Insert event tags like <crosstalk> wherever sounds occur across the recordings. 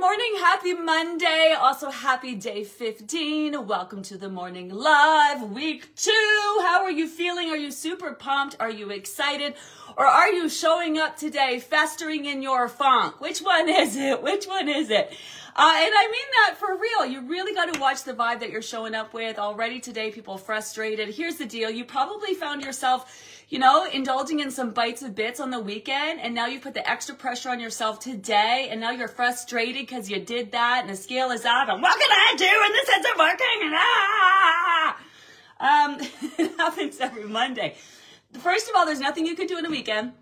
morning. Happy Monday. Also happy day 15. Welcome to the morning live week 2. How are you feeling? Are you super pumped? Are you excited? Or are you showing up today festering in your funk? Which one is it? <laughs> Which one is it? Uh, and I mean that for real. You really got to watch the vibe that you're showing up with. Already today, people frustrated. Here's the deal. You probably found yourself you know, indulging in some bites of bits on the weekend, and now you put the extra pressure on yourself today, and now you're frustrated because you did that, and the scale is out, and what can I do, and this isn't working, and ah! Um, <laughs> it happens every Monday. First of all, there's nothing you can do in a weekend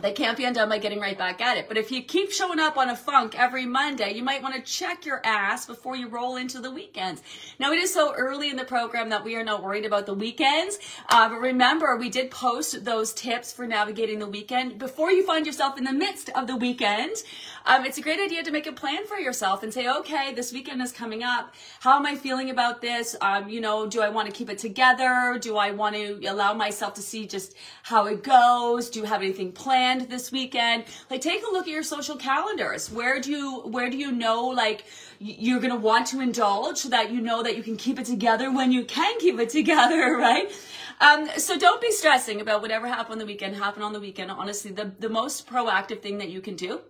that can't be undone by getting right back at it. But if you keep showing up on a funk every Monday, you might want to check your ass before you roll into the weekends. Now, it is so early in the program that we are not worried about the weekends. Uh, but remember, we did post those tips for navigating the weekend before you find yourself in the midst of the weekend. Um, it's a great idea to make a plan for yourself and say, okay, this weekend is coming up. How am I feeling about this? Um, you know, do I want to keep it together? Do I want to allow myself to see just how it goes? Do you have anything planned this weekend? Like, take a look at your social calendars. Where do you, where do you know, like, you're going to want to indulge so that you know that you can keep it together when you can keep it <laughs> together, right? Um, so don't be stressing about whatever happened on the weekend, happen on the weekend. Honestly, the, the most proactive thing that you can do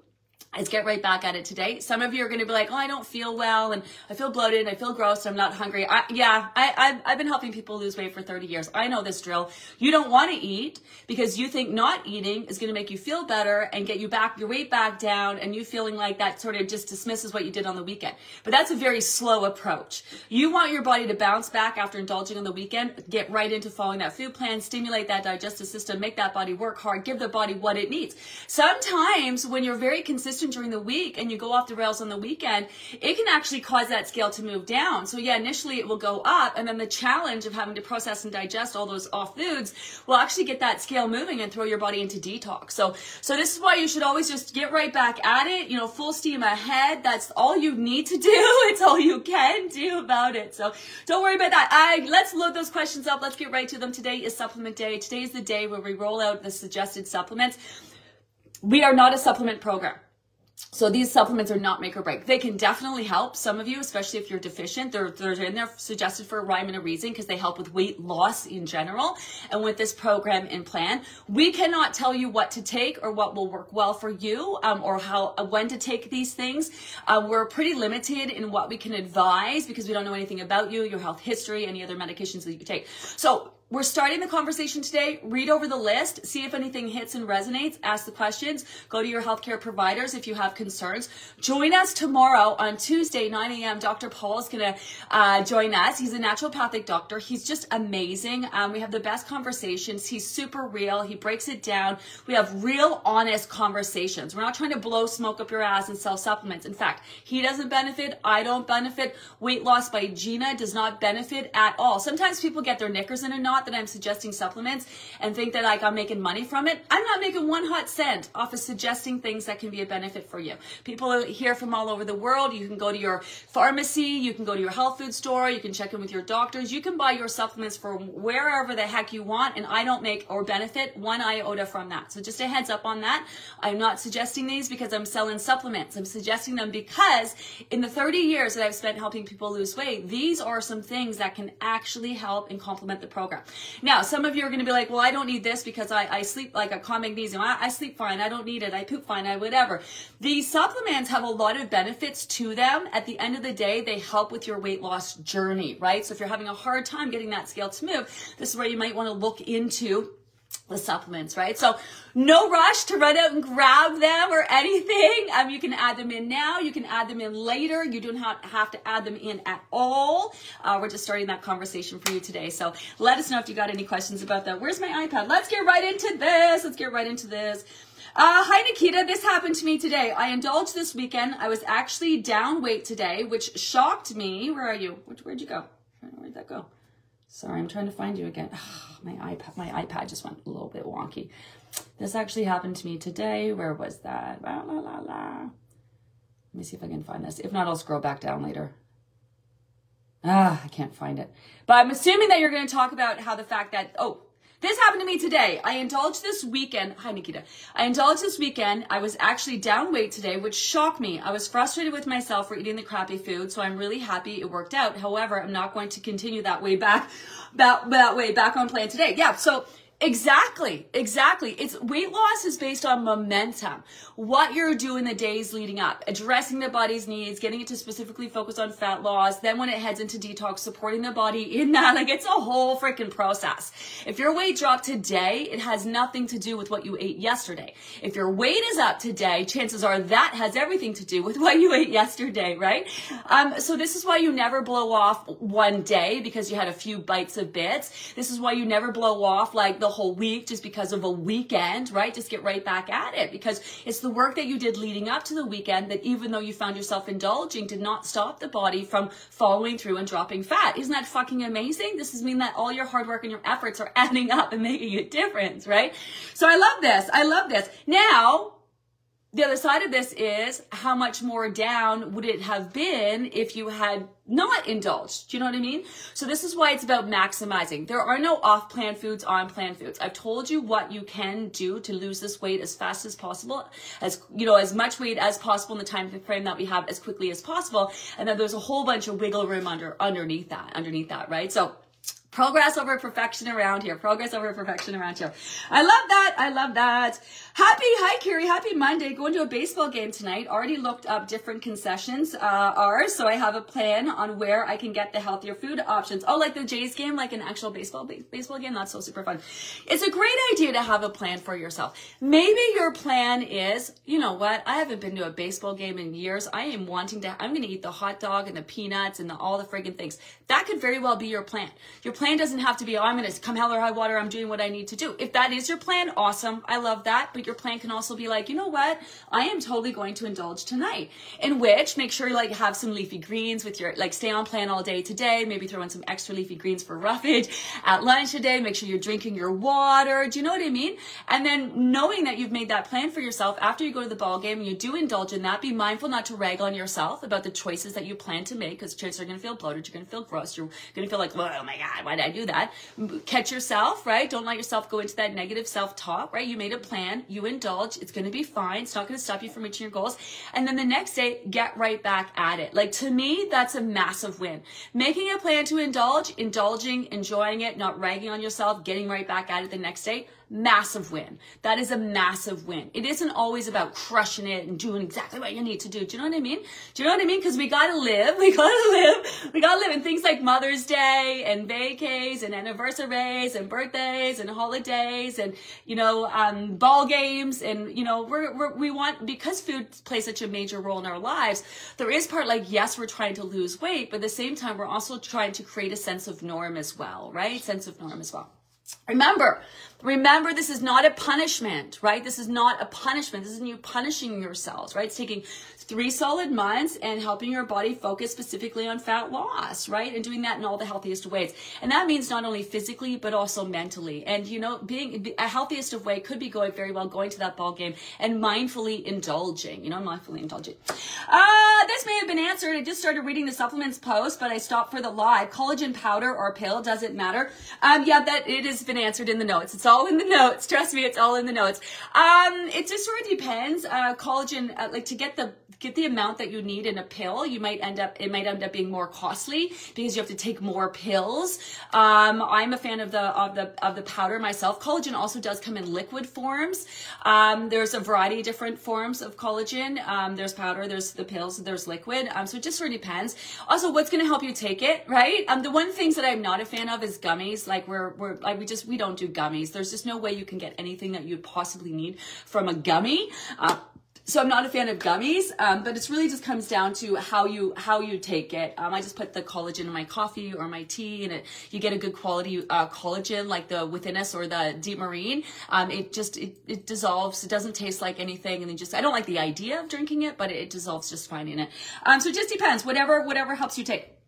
is get right back at it today. Some of you are going to be like, oh, I don't feel well and I feel bloated and I feel gross and I'm not hungry. I, yeah, I, I've, I've been helping people lose weight for 30 years. I know this drill. You don't want to eat because you think not eating is going to make you feel better and get you back, your weight back down and you feeling like that sort of just dismisses what you did on the weekend. But that's a very slow approach. You want your body to bounce back after indulging on the weekend, get right into following that food plan, stimulate that digestive system, make that body work hard, give the body what it needs. Sometimes when you're very consistent during the week and you go off the rails on the weekend, it can actually cause that scale to move down. So yeah, initially it will go up and then the challenge of having to process and digest all those off foods will actually get that scale moving and throw your body into detox. So, so this is why you should always just get right back at it, you know, full steam ahead. That's all you need to do. <laughs> It's all you can do about it. So don't worry about that. I, let's load those questions up. Let's get right to them. Today is supplement day. Today is the day where we roll out the suggested supplements. We are not a supplement program. So these supplements are not make or break. They can definitely help some of you, especially if you're deficient. They're, they're in there suggested for a rhyme and a reason because they help with weight loss in general. And with this program and plan, we cannot tell you what to take or what will work well for you um, or how uh, when to take these things. Uh, we're pretty limited in what we can advise because we don't know anything about you, your health history, any other medications that you take. So we're starting the conversation today. Read over the list, see if anything hits and resonates, ask the questions, go to your healthcare providers if you have concerns. Join us tomorrow on Tuesday, 9 a.m. Dr. Paul is going to uh, join us. He's a naturopathic doctor. He's just amazing. Um, we have the best conversations. He's super real. He breaks it down. We have real, honest conversations. We're not trying to blow smoke up your ass and sell supplements. In fact, he doesn't benefit. I don't benefit. Weight loss by Gina does not benefit at all. Sometimes people get their knickers in a knot that I'm suggesting supplements and think that like I'm making money from it. I'm not making one hot cent off of suggesting things that can be a benefit for you. People here from all over the world. You can go to your pharmacy, you can go to your health food store, you can check in with your doctors, you can buy your supplements from wherever the heck you want, and I don't make or benefit one iota from that. So just a heads up on that. I'm not suggesting these because I'm selling supplements. I'm suggesting them because in the 30 years that I've spent helping people lose weight, these are some things that can actually help and complement the program. Now, some of you are going to be like, well, I don't need this because I, I sleep like a calm magnesium. I, I sleep fine. I don't need it. I poop fine. I whatever. These supplements have a lot of benefits to them. At the end of the day, they help with your weight loss journey, right? So if you're having a hard time getting that scale to move, this is where you might want to look into the supplements, right? So no rush to run out and grab them or anything. Um, you can add them in now. You can add them in later. You don't have, have to add them in at all. Uh, we're just starting that conversation for you today. So let us know if you got any questions about that. Where's my iPad? Let's get right into this. Let's get right into this. Uh, hi, Nikita. This happened to me today. I indulged this weekend. I was actually down weight today, which shocked me. Where are you? Where'd you go? Where'd that go? Sorry, I'm trying to find you again. <sighs> my iPad, my iPad just went a little bit wonky. This actually happened to me today. Where was that? La, la, la, la. Let me see if I can find this. If not, I'll scroll back down later. Ah, I can't find it. But I'm assuming that you're going to talk about how the fact that, oh, this happened to me today. I indulged this weekend. Hi, Nikita. I indulged this weekend. I was actually down weight today, which shocked me. I was frustrated with myself for eating the crappy food, so I'm really happy it worked out. However, I'm not going to continue that way back, that, that way back on plan today. Yeah. So Exactly, exactly. It's weight loss is based on momentum. What you're doing the days leading up, addressing the body's needs, getting it to specifically focus on fat loss. Then when it heads into detox, supporting the body in that, <laughs> like it's a whole freaking process. If your weight dropped today, it has nothing to do with what you ate yesterday. If your weight is up today, chances are that has everything to do with what you ate yesterday, right? Um, so this is why you never blow off one day because you had a few bites of bits. This is why you never blow off like the whole week just because of a weekend, right? Just get right back at it because it's the work that you did leading up to the weekend that even though you found yourself indulging did not stop the body from following through and dropping fat. Isn't that fucking amazing? This is mean that all your hard work and your efforts are <laughs> adding up and making a difference, right? So I love this. I love this. Now, the other side of this is how much more down would it have been if you had not indulged? Do you know what I mean? So this is why it's about maximizing. There are no off plan foods, on plan foods. I've told you what you can do to lose this weight as fast as possible, as, you know, as much weight as possible in the time frame that we have as quickly as possible. And then there's a whole bunch of wiggle room under, underneath that, underneath that, right? So, Progress over perfection around here. Progress over perfection around here. I love that. I love that. Happy, hi Carrie, happy Monday. Going to a baseball game tonight. Already looked up different concessions uh, are, so I have a plan on where I can get the healthier food options. Oh, like the Jays game, like an actual baseball baseball game. That's so super fun. It's a great idea to have a plan for yourself. Maybe your plan is, you know what? I haven't been to a baseball game in years. I am wanting to. I'm going to eat the hot dog and the peanuts and the, all the friggin' things. That could very well be your plan. Your plan doesn't have to be, oh, I'm going to come hell or high water. I'm doing what I need to do. If that is your plan, awesome. I love that. But your plan can also be like, you know what? I am totally going to indulge tonight. In which, make sure you like have some leafy greens with your, like stay on plan all day today. Maybe throw in some extra leafy greens for roughage at lunch today. Make sure you're drinking your water. Do you know what I mean? And then knowing that you've made that plan for yourself after you go to the ball game you do indulge in that, be mindful not to rag on yourself about the choices that you plan to make because chances are going to feel bloated. You're going to feel gross. You're going to feel like, oh my God, why did I do that? Catch yourself, right? Don't let yourself go into that negative self-talk, right? You made a plan. You indulge. It's going to be fine. It's not going to stop you from reaching your goals. And then the next day, get right back at it. Like to me, that's a massive win. Making a plan to indulge, indulging, enjoying it, not ragging on yourself, getting right back at it the next day massive win. That is a massive win. It isn't always about crushing it and doing exactly what you need to do. Do you know what I mean? Do you know what I mean? Because <laughs> we gotta live. We gotta live. We gotta live. And things like Mother's Day and vacays and anniversaries and birthdays and holidays and, you know, um, ball games. And, you know, we're, we're, we want, because food plays such a major role in our lives, there is part like, yes, we're trying to lose weight, but at the same time, we're also trying to create a sense of norm as well, right? Sense of norm as well. Remember, remember this is not a punishment, right? This is not a punishment. This isn't you punishing yourselves, right? It's taking three solid months and helping your body focus specifically on fat loss, right? And doing that in all the healthiest ways. And that means not only physically, but also mentally. And, you know, being a healthiest of way could be going very well going to that ball game and mindfully indulging, you know, mindfully indulging. Uh, this may have been answered. I just started reading the supplements post, but I stopped for the live. Collagen powder or pill, doesn't matter. Um, yeah, that it has been answered in the notes. It's all in the <laughs> notes. Trust me, it's all in the notes. Um, it just sort of depends. Uh, collagen, uh, like to get the get the amount that you need in a pill, you might end up, it might end up being more costly because you have to take more pills. Um, I'm a fan of the, of the, of the powder myself. Collagen also does come in liquid forms. Um, there's a variety of different forms of collagen. Um, there's powder, there's the pills, there's liquid. Um, so it just sort of depends. Also, what's going to help you take it, right? Um, the one things that I'm not a fan of is gummies. Like we're, we're, like we just, we don't do gummies. There's just no way you can get anything that you'd possibly need from a gummy. Uh, so I'm not a fan of gummies, um, but it's really just comes down to how you how you take it. Um, I just put the collagen in my coffee or my tea, and it you get a good quality uh, collagen like the Withinus or the Deep Marine. Um, it just it, it dissolves. It doesn't taste like anything, and then just I don't like the idea of drinking it, but it, it dissolves just fine in it. Um, so it just depends. Whatever whatever helps you take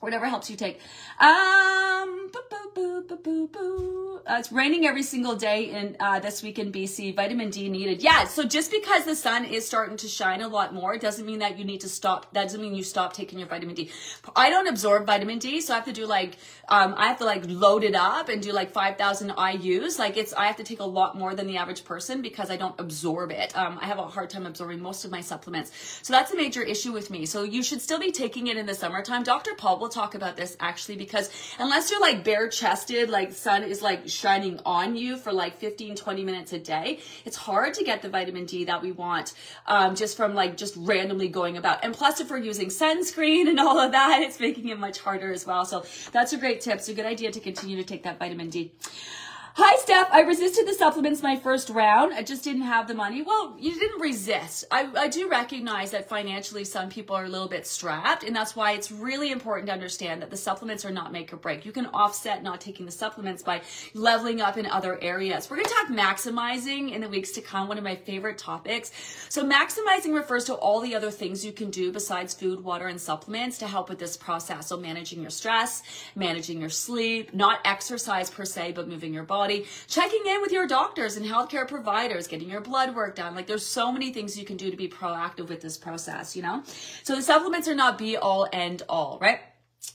whatever helps you take. Um, boo, boo, boo, uh, it's raining every single day in uh, this week in BC. Vitamin D needed. Yeah. So just because the sun is starting to shine a lot more, doesn't mean that you need to stop. That doesn't mean you stop taking your vitamin D. I don't absorb vitamin D, so I have to do like um, I have to like load it up and do like five thousand IU's. Like it's I have to take a lot more than the average person because I don't absorb it. Um, I have a hard time absorbing most of my supplements, so that's a major issue with me. So you should still be taking it in the summertime. Dr. Paul will talk about this actually because unless you're like bare chested, like sun is like shining on you for like 15, 20 minutes a day, it's hard to get the vitamin D that we want um, just from like just randomly going about. And plus, if we're using sunscreen <laughs> and all of that, it's making it much harder as well. So that's a great tip. It's a good idea to continue to take that vitamin D. Hi, Steph. I resisted the supplements my first round. I just didn't have the money. Well, you didn't resist. I, I do recognize that financially some people are a little bit strapped, and that's why it's really important to understand that the supplements are not make or break. You can offset not taking the supplements by leveling up in other areas. We're going to talk maximizing in the weeks to come, one of my favorite topics. So, maximizing refers to all the other things you can do besides food, water, and supplements to help with this process. So, managing your stress, managing your sleep, not exercise per se, but moving your body checking in with your doctors and healthcare providers, getting your blood work done. Like there's so many things you can do to be proactive with this process, you know? So the supplements are not be all end all, right?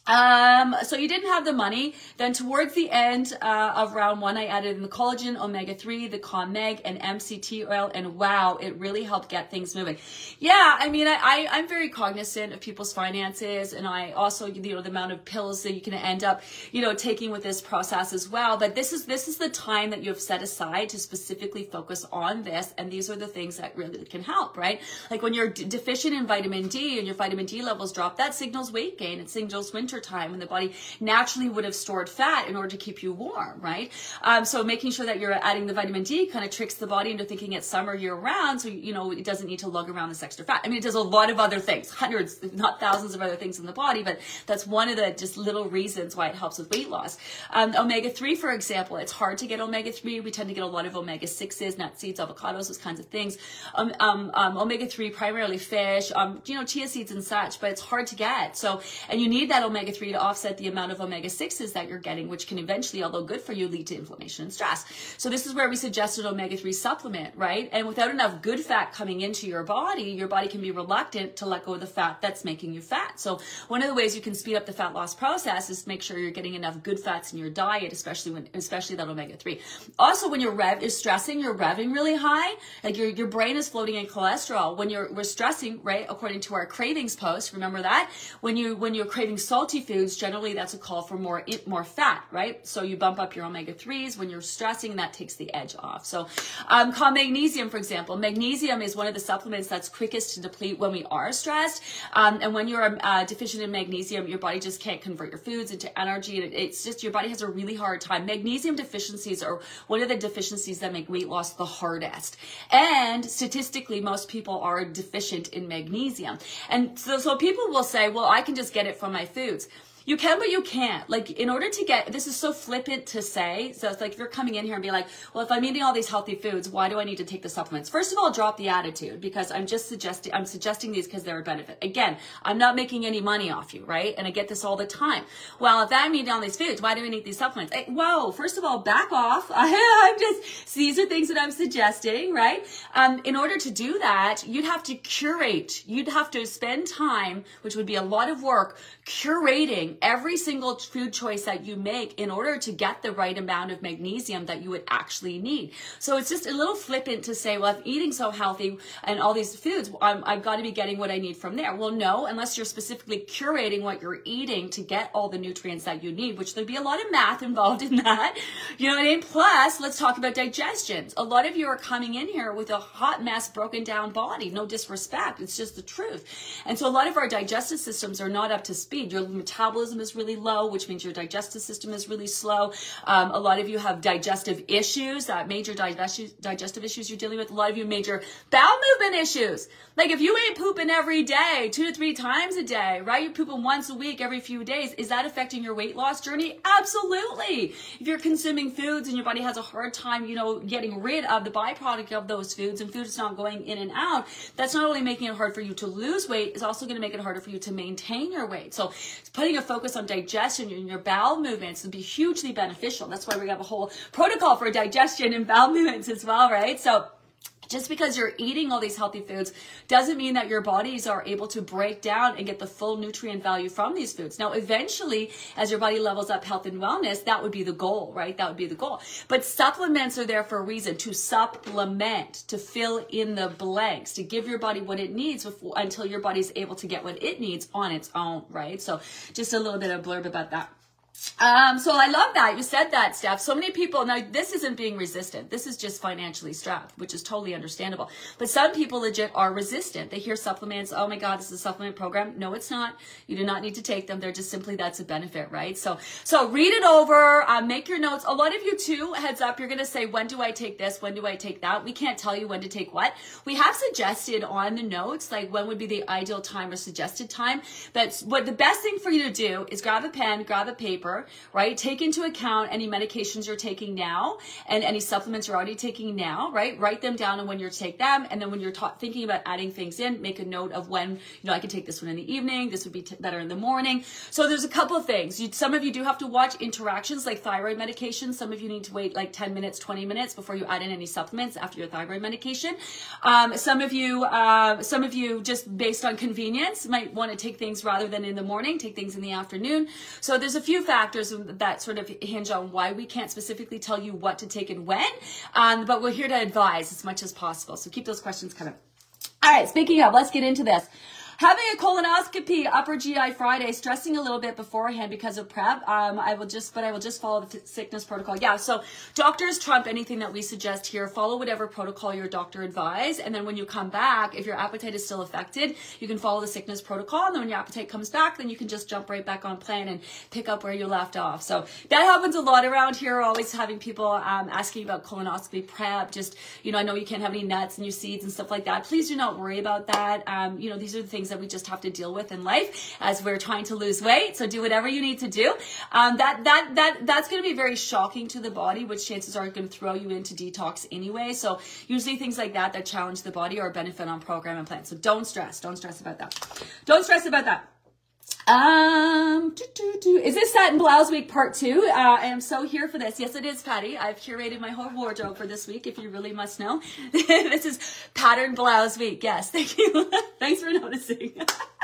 Um, so you didn't have the money. Then towards the end uh, of round one, I added in the collagen, omega three, the Cal-Mag, and MCT oil, and wow, it really helped get things moving. Yeah, I mean, I, I am very cognizant of people's finances, and I also you know the amount of pills that you can end up you know taking with this process as well. But this is this is the time that you have set aside to specifically focus on this, and these are the things that really can help, right? Like when you're d- deficient in vitamin D and your vitamin D levels drop, that signals weight gain. It signals winter time when the body naturally would have stored fat in order to keep you warm, right? Um, so making sure that you're adding the vitamin D kind of tricks the body into thinking it's summer year round. So, you know, it doesn't need to lug around this extra fat. I mean, it does a lot of other things, hundreds, not thousands of other things in the body, but that's one of the just little reasons why it helps with weight loss. Um, omega 3, for example, it's hard to get omega 3. We tend to get a lot of omega 6s, nut seeds, avocados, those kinds of things. Um, um, um omega 3, primarily fish, um, you know, chia seeds and such, but it's hard to get. So, and you need that omega 3 to offset the amount of omega 6s that you're getting, which can eventually, although good for you, lead to inflammation and stress. So this is where we suggested omega 3 supplement, right? And without enough good fat coming into your body, your body can be reluctant to let go of the fat that's making you fat. So one of the ways you can speed up the fat loss process is make sure you're getting enough good fats in your diet, especially when, especially that omega 3. Also, when your rev is stressing, you're revving really high, like your, your brain is floating in cholesterol. When you're, we're stressing, right? According to our cravings post, remember that? When you, when you're craving salty foods, generally that's a call for more more fat, right? So you bump up your omega threes when you're stressing. That takes the edge off. So, um, call magnesium, for example. Magnesium is one of the supplements that's quickest to deplete when we are stressed. Um, and when you're uh, deficient in magnesium, your body just can't convert your foods into energy. and It's just your body has a really hard time. Magnesium deficiencies are one of the deficiencies that make weight loss the hardest. And statistically, most people are deficient in magnesium. And so, so people will say, well, I can just get it from my foods. You can, but you can't. Like, in order to get, this is so flippant to say. So it's like, if you're coming in here and be like, well, if I'm eating all these healthy foods, why do I need to take the supplements? First of all, drop the attitude because I'm just suggesting, I'm suggesting these because they're a benefit. Again, I'm not making any money off you, right? And I get this all the time. Well, if I'm eating all these foods, why do I need these supplements? Hey, whoa, first of all, back off. <laughs> I'm just, these are things that I'm suggesting, right? Um, in order to do that, you'd have to curate. You'd have to spend time, which would be a lot of work, curating every single food choice that you make in order to get the right amount of magnesium that you would actually need. So it's just a little flippant to say, well, I'm eating so healthy and all these foods, i have got to be getting what I need from there. Well, no, unless you're specifically curating what you're eating to get all the nutrients that you need, which there'd be a lot of math <laughs> involved in that. You know what I mean? Plus, let's talk about digestion. A lot of you are coming in here with a hot mess, broken down body. No disrespect. It's just the truth. And so a lot of our digestive systems are not up to speed. Your metabolism metabolism is really low, which means your digestive system is really slow. Um, a lot of you have digestive issues, uh, major digestive issues you're dealing with. A lot of you major bowel movement issues. Like if you ain't pooping every day, two to three times a day, right? You're pooping once a week every few days. Is that affecting your weight loss journey? Absolutely. If you're consuming foods and your body has a hard time, you know, getting rid of the byproduct of those foods and food is not going in and out, that's not only making it hard for you to lose weight, it's also going to make it harder for you to maintain your weight. So putting a focus on digestion and your bowel movements would be hugely beneficial. That's why we have a whole protocol for digestion and bowel <laughs> movements as well, right? So just because you're eating all these healthy foods doesn't mean that your bodies are able to break down and get the full nutrient value from these foods. Now, eventually, as your body levels up health and wellness, that would be the goal, right? That would be the goal. But supplements are there for a reason to supplement, to fill in the blanks, to give your body what it needs before, until your body's able to get what it needs on its own, right? So just a little bit of blurb about that. Um, so I love that you said that, Steph. So many people now this isn't being resistant. This is just financially strapped, which is totally understandable. But some people legit are resistant. They hear supplements. Oh my God, this is a supplement program. No, it's not. You do not need to take them. They're just simply that's a benefit, right? So, so read it over. Uh, make your notes. A lot of you too. Heads up. You're gonna say, when do I take this? When do I take that? We can't tell you when to take what. We have suggested on the notes like when would be the ideal time or suggested time. But what the best thing for you to do is grab a pen, grab a paper paper, right? Take into account any medications you're taking now and any supplements you're already taking now, right? Write them down and when you take them. And then when you're ta- thinking about adding things in, make a note of when, you know, I can take this one in the evening. This would be t- better in the morning. So there's a couple of things. You, some of you do have to watch interactions like thyroid medication. Some of you need to wait like 10 minutes, 20 minutes before you add in any supplements after your thyroid medication. Um, some of you, uh, some of you just based on convenience might want to take things rather than in the morning, take things in the afternoon. So there's a few factors that sort of hinge on why we can't specifically tell you what to take and when, um, but we're here to advise as much as possible. So keep those questions coming. All right, speaking of, let's get into this. Having a colonoscopy, upper GI Friday, stressing a little bit beforehand because of prep. Um, I will just, but I will just follow the sickness protocol. Yeah. So doctors trump anything that we suggest here. Follow whatever protocol your doctor advised. And then when you come back, if your appetite is still affected, you can follow the sickness protocol. And then when your appetite comes back, then you can just jump right back on plan and pick up where you left off. So that happens a lot around here. Always having people um, asking about colonoscopy prep. Just, you know, I know you can't have any nuts and your seeds and stuff like that. Please do not worry about that. Um, you know, these are the things that we just have to deal with in life as we're trying to lose weight. So do whatever you need to do. Um, that that that that's going to be very shocking to the body, which chances are going to throw you into detox anyway. So usually things like that that challenge the body a benefit on program and plan. So don't stress. Don't stress about that. Don't stress about that. Um, is this satin blouse week part two? Uh, I am so here for this. Yes, it is, Patty. I've curated my whole wardrobe for this week. If you really must know, <laughs> this is pattern blouse week. Yes, thank you. <laughs> Thanks for noticing. <laughs>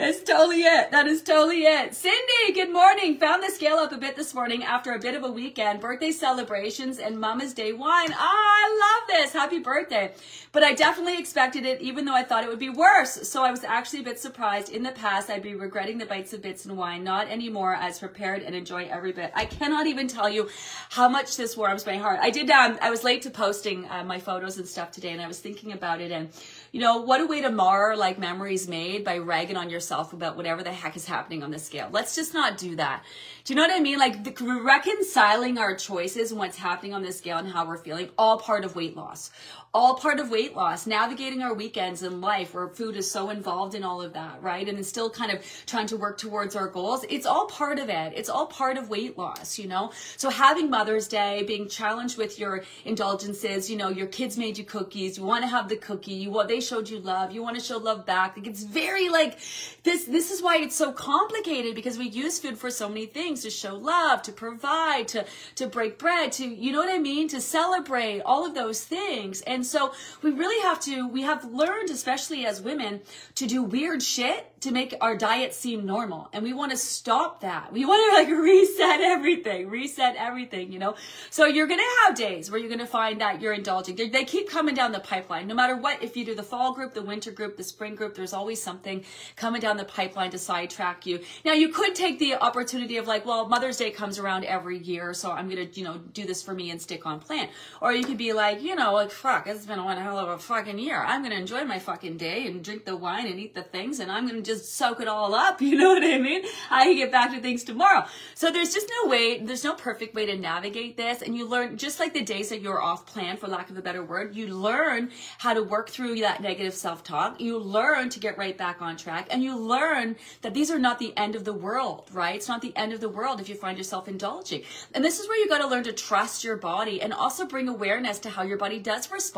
It's totally it. That is totally it. Cindy, good morning. Found the scale up a bit this morning after a bit of a weekend, birthday celebrations, and Mama's Day wine. Ah, I love this. Happy birthday. But I definitely expected it, even though I thought it would be worse. So I was actually a bit surprised. In the past, I'd be regretting the bites of bits and wine. Not anymore, as prepared and enjoy every bit. I cannot even tell you how much this warms my heart. I did, um, I was late to posting uh, my photos and stuff today, and I was thinking about it and you know, what a way to mar like memories made by ragging on yourself about whatever the heck is happening on the scale. Let's just not do that. Do you know what I mean? Like the, reconciling our choices and what's happening on the scale and how we're feeling, all part of weight loss all part of weight loss, navigating our weekends in life where food is so involved in all of that, right? And still kind of trying to work towards our goals. It's all part of it. It's all part of weight loss, you know? So having Mother's Day, being challenged with your indulgences, you know, your kids made you cookies, you want to have the cookie, you want, they showed you love, you want to show love back. Like it's very like this, this is why it's so complicated because we use food for so many things to show love, to provide, to, to break bread, to, you know what I mean? To celebrate all of those things. And and so we really have to, we have learned, especially as women, to do weird shit to make our diet seem normal. And we want to stop that. We want to like reset everything, reset everything, you know? So you're going to have days where you're going to find that you're indulging. They, they keep coming down the pipeline. No matter what, if you do the fall group, the winter group, the spring group, there's always something coming down the pipeline to sidetrack you. Now you could take the opportunity of like, well, Mother's Day comes around every year, so I'm gonna, you know, do this for me and stick on plan. Or you could be like, you know, like fuck, it's been one hell of a fucking year. I'm gonna enjoy my fucking day and drink the wine and eat the things, and I'm gonna just soak it all up. <laughs> You know what I mean? I can get back to things tomorrow. So there's just no way, there's no perfect way to navigate this, and you learn just like the days that you're off plan, for lack of a better word, you learn how to work through that negative self-talk. You learn to get right back on track, and you learn that these are not the end of the world, right? It's not the end of the world if you find yourself indulging. And this is where you got to learn to trust your body and also bring awareness to how your body does respond.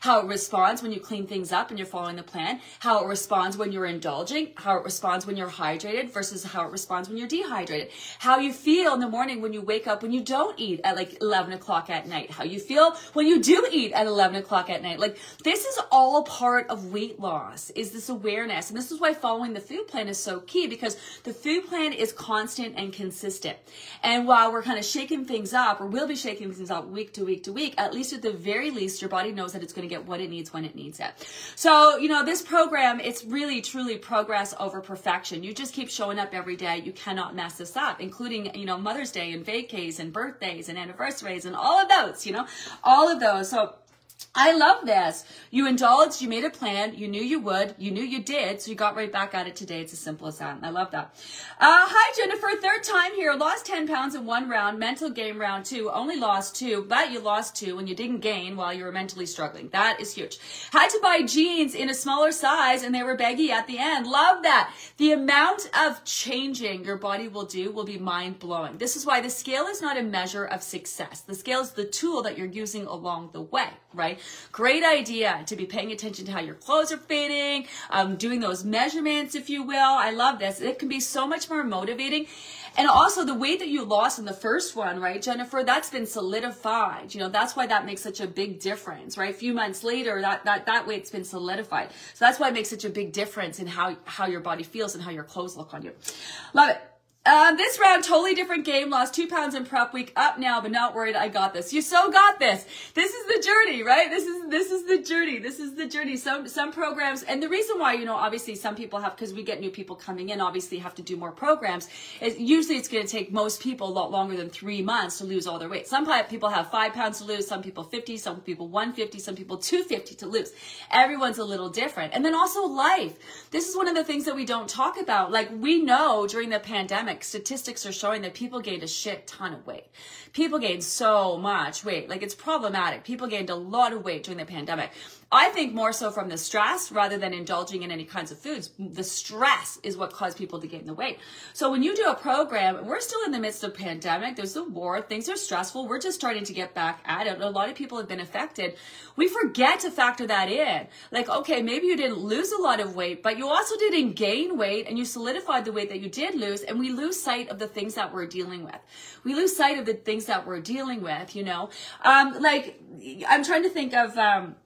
How it responds when you clean things up and you're following the plan, how it responds when you're indulging, how it responds when you're hydrated versus how it responds when you're dehydrated, how you feel in the morning when you wake up when you don't eat at like 11 o'clock at night, how you feel when you do eat at 11 o'clock at night. Like this is all part of weight loss is this awareness. And this is why following the food plan is so key because the food plan is constant and consistent. And while we're kind of shaking things up or we'll be shaking things up week to week to week, at least at the very least, your body knows that it's going to get what it needs when it needs it. So, you know, this program, it's really truly progress over perfection. You just keep showing up every day. You cannot mess this up, including, you know, Mother's Day and vacays and birthdays and anniversaries and all of those, you know, all of those. So, I love this. You indulged, you made a plan, you knew you would, you knew you did, so you got right back at it today. It's as simple as that. I love that. Uh, hi, Jennifer. Third time here. Lost 10 pounds in one round. Mental game round two. Only lost two, but you lost two and you didn't gain while you were mentally struggling. That is huge. Had to buy jeans in a smaller size and they were baggy at the end. Love that. The amount of changing your body will do will be mind blowing. This is why the scale is not a measure of success. The scale is the tool that you're using along the way, right? Great idea to be paying attention to how your clothes are fitting, um, doing those measurements, if you will. I love this. It can be so much more motivating. And also the weight that you lost in the first one, right, Jennifer, that's been solidified. You know, that's why that makes such a big difference, right? A few months later, that, that, that weight's been solidified. So that's why it makes such a big difference in how, how your body feels and how your clothes look on you. Love it. Uh, this round, totally different game. Lost two pounds in prep week. Up now, but not worried. I got this. You so got this. This is the journey, right? This is this is the journey. This is the journey. Some some programs, and the reason why you know, obviously, some people have because we get new people coming in. Obviously, have to do more programs. Is usually it's going to take most people a lot longer than three months to lose all their weight. Some people have five pounds to lose. Some people fifty. Some people one fifty. Some people two fifty to lose. Everyone's a little different. And then also life. This is one of the things that we don't talk about. Like we know during the pandemic statistics are showing that people gained a shit ton of weight. People gained so much weight. Like it's problematic. People gained a lot of weight during the pandemic. I think more so from the stress rather than indulging in any kinds of foods. The stress is what caused people to gain the weight. So when you do a program, we're still in the midst of pandemic. There's the war. Things are stressful. We're just starting to get back at it. A lot of people have been affected. We forget to factor that in. Like, okay, maybe you didn't lose a lot of weight, but you also didn't gain weight and you solidified the weight that you did lose. And we lose sight of the things that we're dealing with. We lose sight of the things that we're dealing with, you know? Um, like, I'm trying to think of, um,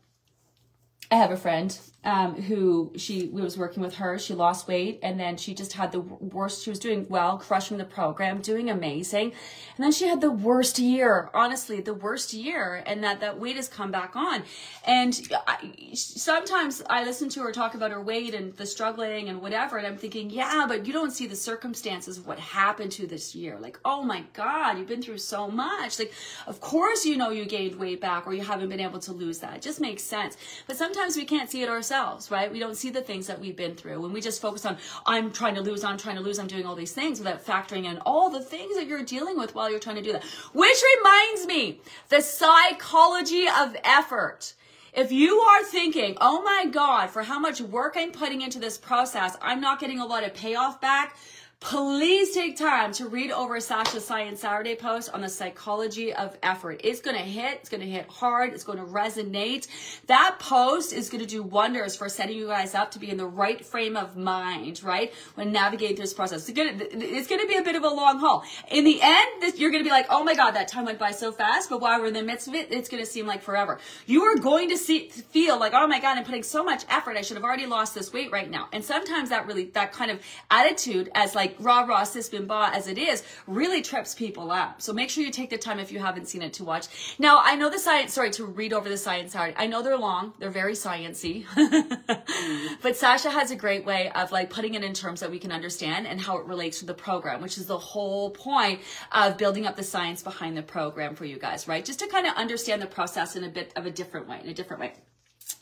I have a friend um, who she was working with her. She lost weight and then she just had the worst. She was doing well, crushing the program, doing amazing, and then she had the worst year. Honestly, the worst year, and that that weight has come back on. And I, sometimes I listen to her talk about her weight and the struggling and whatever, and I'm thinking, yeah, but you don't see the circumstances of what happened to this year. Like, oh my God, you've been through so much. Like, of course you know you gained weight back or you haven't been able to lose that. It just makes sense. But sometimes sometimes we can't see it ourselves, right? We don't see the things that we've been through. When we just focus on, I'm trying to lose, I'm trying to lose, I'm doing all these things without factoring in all the things that you're dealing with while you're trying to do that. Which reminds me, the psychology of effort. If you are thinking, oh my God, for how much work I'm putting into this process, I'm not getting a lot of payoff back please take time to read over Sasha's Science Saturday post on the psychology of effort. It's going to hit, it's going to hit hard, it's going to resonate. That post is going to do wonders for setting you guys up to be in the right frame of mind, right? When navigating this process. It's going to, it's going to be a bit of a long haul. In the end, you're going to be like, oh my God, that time went by so fast. But while we're in the midst of it, it's going to seem like forever. You are going to see, feel like, oh my God, I'm putting so much effort. I should have already lost this weight right now. And sometimes that really, that kind of attitude as like, like rah rah sis bim ba as it is, really trips people up. So make sure you take the time if you haven't seen it to watch. Now I know the science. Sorry to read over the science hard. I know they're long. They're very sciency, <laughs> but Sasha has a great way of like putting it in terms that we can understand and how it relates to the program, which is the whole point of building up the science behind the program for you guys, right? Just to kind of understand the process in a bit of a different way, in a different way.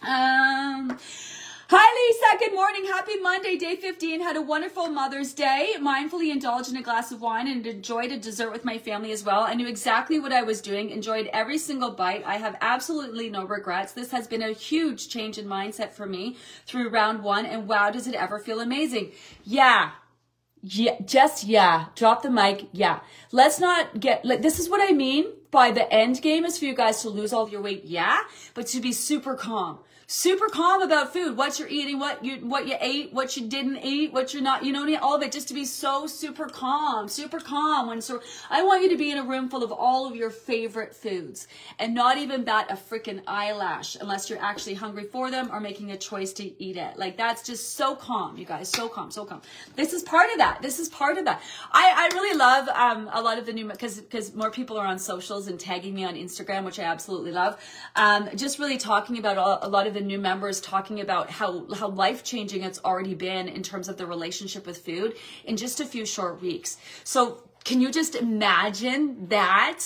Um, Hi, Lisa. Good morning. Happy Monday, day 15. Had a wonderful Mother's Day. Mindfully indulged in a glass of wine and enjoyed a dessert with my family as well. I knew exactly what I was doing, enjoyed every single bite. I have absolutely no regrets. This has been a huge change in mindset for me through round one. And wow, does it ever feel amazing? Yeah, yeah, just yeah. Drop the mic. Yeah. Let's not get like this is what I mean by the end game is for you guys to lose all of your weight. Yeah, but to be super calm super calm about food, what you're eating, what you what you ate, what you didn't eat, what you're not, you know, all of it, just to be so super calm, super calm. When so, I want you to be in a room full of all of your favorite foods and not even bat a freaking eyelash unless you're actually hungry for them or making a choice to eat it. Like that's just so calm, you guys, so calm, so calm. This is part of that. This is part of that. I I really love um a lot of the new because because more people are on socials and tagging me on Instagram, which I absolutely love. Um, just really talking about a, a lot of the new members talking about how, how life changing it's already been in terms of the relationship with food in just a few short weeks. So can you just imagine that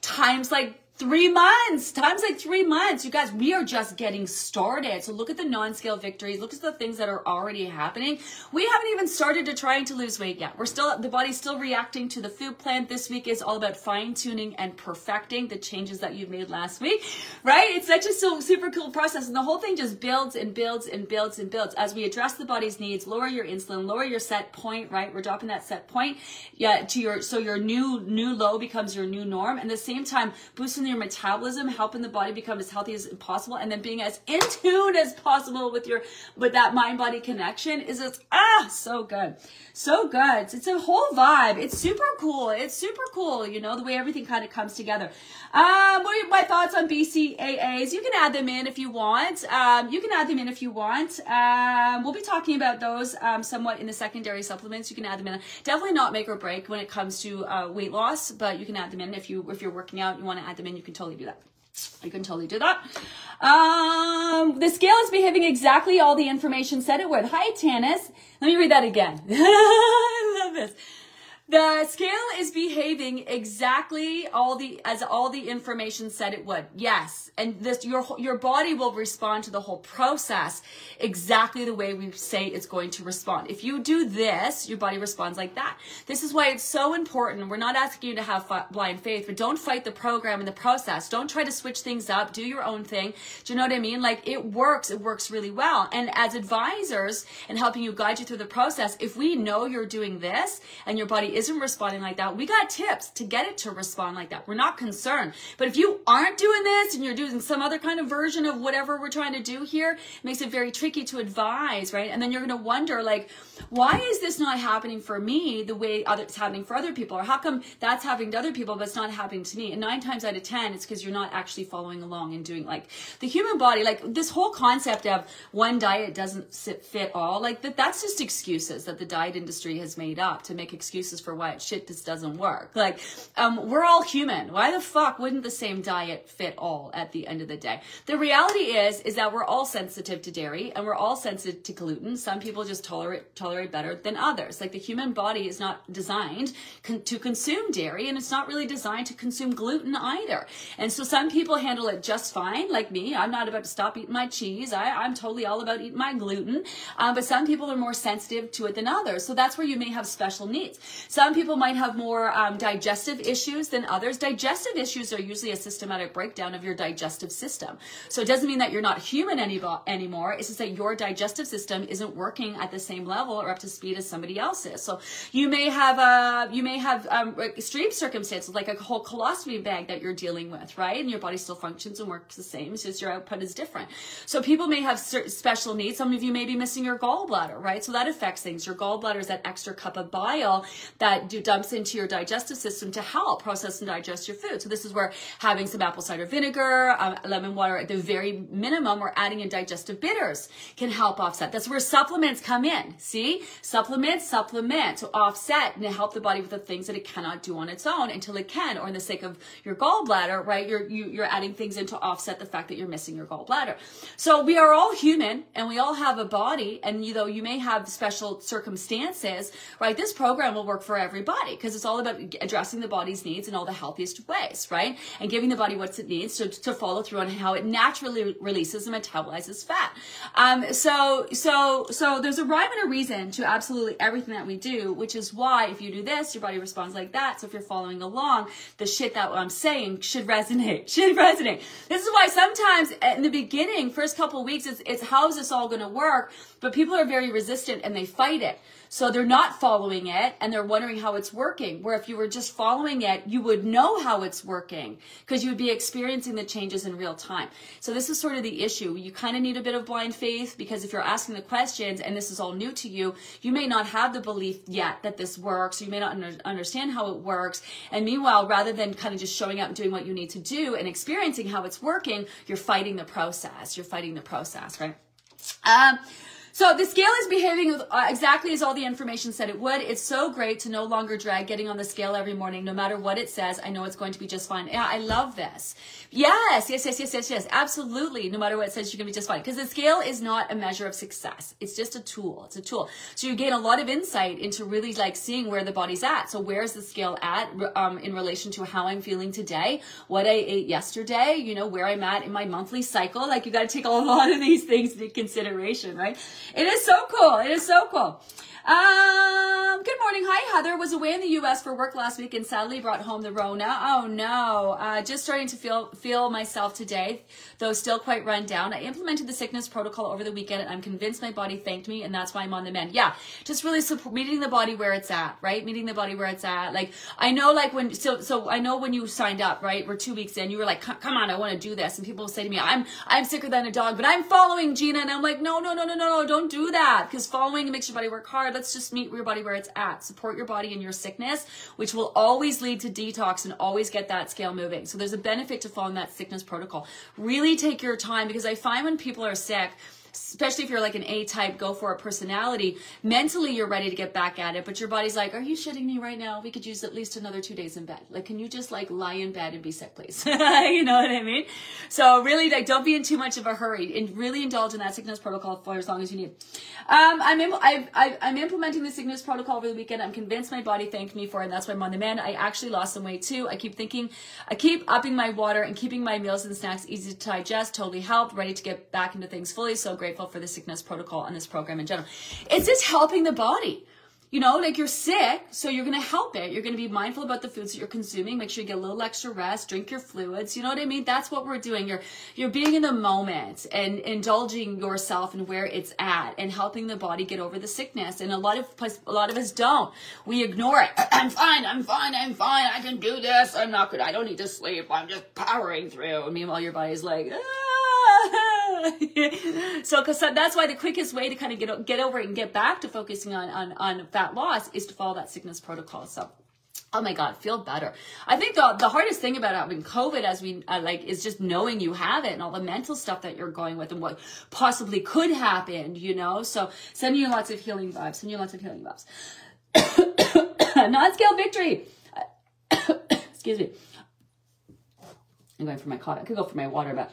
times like Three months, times like three months. You guys, we are just getting started. So look at the non-scale victories. Look at the things that are already happening. We haven't even started to trying to lose weight yet. We're still, the body's still reacting to the food plan. This week is all about fine tuning and perfecting the changes that you've made last week, right? It's such a so super cool process. And the whole thing just builds and builds and builds and builds as we address the body's needs, lower your insulin, lower your set point, right? We're dropping that set point. Yeah. To your, so your new, new low becomes your new norm. And at the same time, boosting the your metabolism, helping the body become as healthy as possible, and then being as in tune as possible with your with that mind body connection is it's ah so good, so good. It's a whole vibe. It's super cool. It's super cool. You know the way everything kind of comes together. Um, what are my thoughts on BCAAs? You can add them in if you want. Um, you can add them in if you want. Um, we'll be talking about those um, somewhat in the secondary supplements. You can add them in. Definitely not make or break when it comes to uh, weight loss, but you can add them in if you if you're working out. You want to add them in. You can totally do that. You can totally do that. Um, the scale is behaving exactly all the information said it would. Hi, Tanis. Let me read that again. <laughs> I love this. The scale is behaving exactly all the as all the information said it would. Yes, and this your your body will respond to the whole process exactly the way we say it's going to respond. If you do this, your body responds like that. This is why it's so important. We're not asking you to have blind faith, but don't fight the program and the process. Don't try to switch things up. Do your own thing. Do you know what I mean? Like it works. It works really well. And as advisors and helping you guide you through the process, if we know you're doing this and your body isn't responding like that, we got tips to get it to respond like that. We're not concerned. But if you aren't doing this and you're doing some other kind of version of whatever we're trying to do here, it makes it very tricky to advise, right? And then you're going to wonder, like, why is this not happening for me the way other, it's happening for other people? Or how come that's happening to other people, but it's not happening to me? And nine times out of 10, it's because you're not actually following along and doing like the human body, like this whole concept of one diet doesn't fit all, like that, that's just excuses that the diet industry has made up to make excuses for why shit just doesn't work. Like, um, we're all human. Why the fuck wouldn't the same diet fit all at the end of the day? The reality is, is that we're all sensitive to dairy and we're all sensitive to gluten. Some people just tolerate, tolerate better than others. Like the human body is not designed con- to consume dairy and it's not really designed to consume gluten either. And so some people handle it just fine, like me. I'm not about to stop eating my cheese. I, I'm totally all about eating my gluten. Um, but some people are more sensitive to it than others. So that's where you may have special needs. Some people might have more um, digestive issues than others. Digestive issues are usually a systematic breakdown of your digestive system. So it doesn't mean that you're not human any- anymore. It's just that your digestive system isn't working at the same level or up to speed as somebody else's. So you may have a uh, you may have um, extreme circumstances like a whole colostomy bag that you're dealing with, right? And your body still functions and works the same. It's just your output is different. So people may have special needs. Some of you may be missing your gallbladder, right? So that affects things. Your gallbladder is that extra cup of bile that dumps into your digestive system to help process and digest your food. So this is where having some apple cider vinegar, um, lemon water at the very minimum, or adding in digestive bitters can help offset. That's where supplements come in. See, supplement, supplement to offset and to help the body with the things that it cannot do on its own until it can, or in the sake of your gallbladder, right? You're you, are you are adding things in to offset the fact that you're missing your gallbladder. So we are all human, and we all have a body, and you know you may have special circumstances, right? This program will work for everybody because it's all about addressing the body's needs in all the healthiest ways, right? And giving the body what it needs to, to follow through on how it naturally releases and metabolizes fat. Um, so, so, so there's a rhyme and a reason to absolutely everything that we do, which is why if you do this, your body responds like that. So if you're following along, the shit that I'm saying should resonate, <laughs> should resonate. This is why sometimes in the beginning, first couple weeks, it's, it's how is this all going to work? But people are very resistant and they fight it. So they're not following it and they're wondering how it's working. Where if you were just following it, you would know how it's working because you would be experiencing the changes in real time. So this is sort of the issue. You kind of need a bit of blind faith because if you're asking the questions and this is all new to you, you may not have the belief yet that this works. You may not under- understand how it works. And meanwhile, rather than kind of just showing up and doing what you need to do and experiencing how it's working, you're fighting the process. You're fighting the process, right? Um, so the scale is behaving uh, exactly as all the information said it would. It's so great to no longer drag getting on the scale every morning, no matter what it says. I know it's going to be just fine. Yeah, I love this. Yes, yes, yes, yes, yes, yes. Absolutely. No matter what it says, you're going to be just fine. Because the scale is not a measure of success. It's just a tool. It's a tool. So you gain a lot of insight into really like seeing where the body's at. So where's the scale at um, in relation to how I'm feeling today, what I ate yesterday, you know, where I'm at in my monthly cycle. Like you got to take a lot of these things into consideration, right? It is so cool. It is so cool. Um, good morning. Hi, Heather. Was away in the U.S. for work last week and sadly brought home the Rona. Oh no. Uh, just starting to feel feel myself today, though still quite run down. I implemented the sickness protocol over the weekend, and I'm convinced my body thanked me, and that's why I'm on the mend. Yeah, just really support, meeting the body where it's at, right? Meeting the body where it's at. Like I know, like when so so I know when you signed up, right? We're two weeks in. You were like, come on, I want to do this, and people say to me, I'm I'm sicker than a dog, but I'm following Gina, and I'm like, no, no, no, no, no, no, don't do that because following makes your body work hard. Let's just meet your body where it's at. Support your body in your sickness, which will always lead to detox and always get that scale moving. So there's a benefit to following that sickness protocol. Really take your time because I find when people are sick, especially if you're like an A type, go for a personality, mentally you're ready to get back at it, but your body's like, are you shitting me right now? We could use at least another two days in bed. Like, can you just like lie in bed and be sick, please? <laughs> you know what I mean? So really, like, don't be in too much of a hurry and really indulge in that sickness protocol for as long as you need. Um, I'm, Im- I've, I've, I'm implementing the sickness protocol over the weekend. I'm convinced my body thanked me for it, and that's why I'm on the mend. I actually lost some weight too. I keep thinking, I keep upping my water and keeping my meals and snacks easy to digest. Totally helped. Ready to get back into things fully. So grateful for the sickness protocol and this program in general. It's just helping the body. You know, like you're sick, so you're to help it. You're to be mindful about the foods that you're consuming. Make sure you get a little extra rest, drink your fluids. You know what I mean? That's what we're doing. You're you're being in the moment and indulging yourself and where it's at and helping the body get over the sickness. And a lot of a lot of us don't. We ignore it. <clears throat> I'm fine. I'm fine. I'm fine. I can do this. I'm not good. I don't need to sleep. I'm just powering through. And meanwhile, your body's like. Ah <laughs> so because that's why the quickest way to kind of get get over it and get back to focusing on, on on fat loss is to follow that sickness protocol so Oh my God, feel better. I think the, the hardest thing about having COVID, as we uh, like, is just knowing you have it and all the mental stuff that you're going with and what possibly could happen, you know? So sending you lots of healing vibes, sending you lots of healing vibes. <coughs> Non scale victory. <coughs> Excuse me. I'm going for my coffee. I could go for my water, but